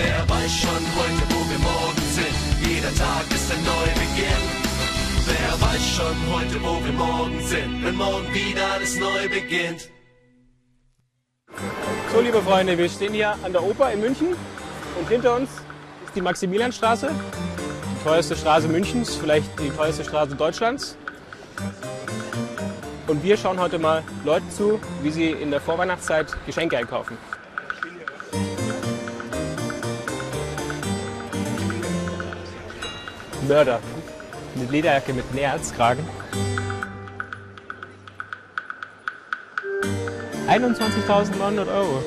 Wer weiß schon heute, wo wir morgen sind? Jeder Tag ist ein Neubeginn. Wer weiß schon heute, wo wir morgen sind? Wenn morgen wieder alles neu beginnt. So, liebe Freunde, wir stehen hier an der Oper in München und hinter uns ist die Maximilianstraße, die teuerste Straße Münchens, vielleicht die teuerste Straße Deutschlands. Und wir schauen heute mal Leuten zu, wie sie in der Vorweihnachtszeit Geschenke einkaufen. Mörder. Eine Lederjacke mit Näherzkragen. 21.900 Euro.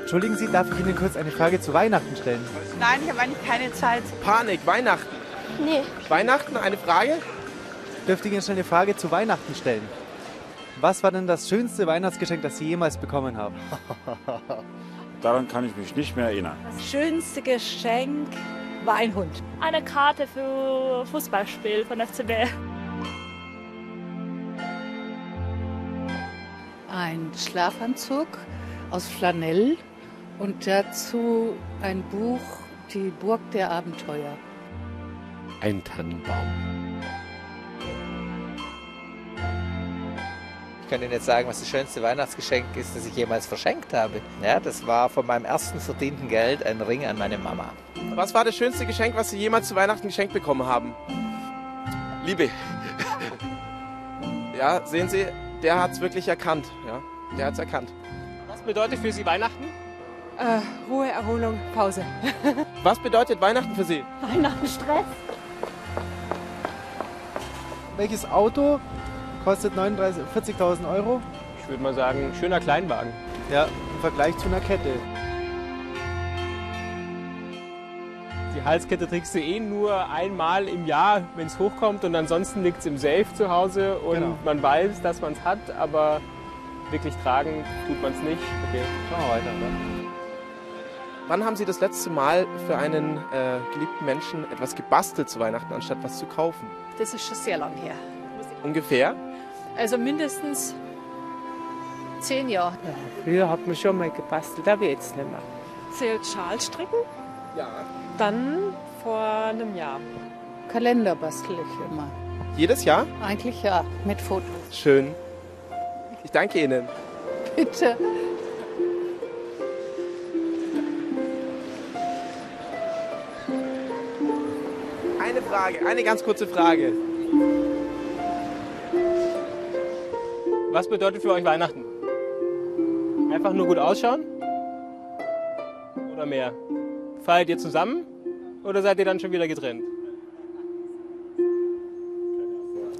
Entschuldigen Sie, darf ich Ihnen kurz eine Frage zu Weihnachten stellen? Nein, ich habe eigentlich keine Zeit. Panik, Weihnachten. Nee. Weihnachten, eine Frage? Dürfte ich Ihnen schnell eine Frage zu Weihnachten stellen? Was war denn das schönste Weihnachtsgeschenk, das Sie jemals bekommen haben? Daran kann ich mich nicht mehr erinnern. Das schönste Geschenk war ein Hund. Eine Karte für Fußballspiel von FCB. Ein Schlafanzug aus Flanell und dazu ein Buch, Die Burg der Abenteuer. Ein Tannenbaum. Ich kann Ihnen jetzt sagen, was das schönste Weihnachtsgeschenk ist, das ich jemals verschenkt habe. Ja, das war von meinem ersten verdienten Geld ein Ring an meine Mama. Was war das schönste Geschenk, was Sie jemals zu Weihnachten geschenkt bekommen haben? Liebe. Ja, sehen Sie, der hat es wirklich erkannt. Ja, der hat es erkannt. Was bedeutet für Sie Weihnachten? Äh, Ruhe, Erholung, Pause. Was bedeutet Weihnachten für Sie? Weihnachten Stress. Welches Auto kostet 39 40.000 Euro? Ich würde mal sagen, schöner Kleinwagen. Ja, im Vergleich zu einer Kette. Die Halskette trägst du eh nur einmal im Jahr, wenn es hochkommt und ansonsten liegt es im Safe zu Hause und Genau. man weiß, dass man es hat, aber wirklich tragen tut man es nicht. Okay. Schauen wir weiter. Ne? Wann haben Sie das letzte Mal für einen äh, geliebten Menschen etwas gebastelt zu Weihnachten, anstatt was zu kaufen? Das ist schon sehr lang her. Ungefähr? Also mindestens zehn Jahre. Früher hat man schon mal gebastelt, aber jetzt nicht mehr. Zählt Schalstricken? Ja. Dann vor einem Jahr. Kalender bastel ich immer. Jedes Jahr? Eigentlich ja, mit Fotos. Schön. Ich danke Ihnen. Bitte. Eine Frage, eine ganz kurze Frage. Was bedeutet für euch Weihnachten? Einfach nur gut ausschauen? Oder mehr? Feiert ihr zusammen? Oder seid ihr dann schon wieder getrennt?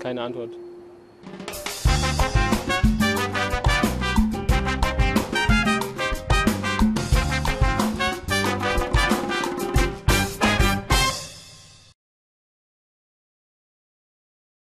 Keine Antwort.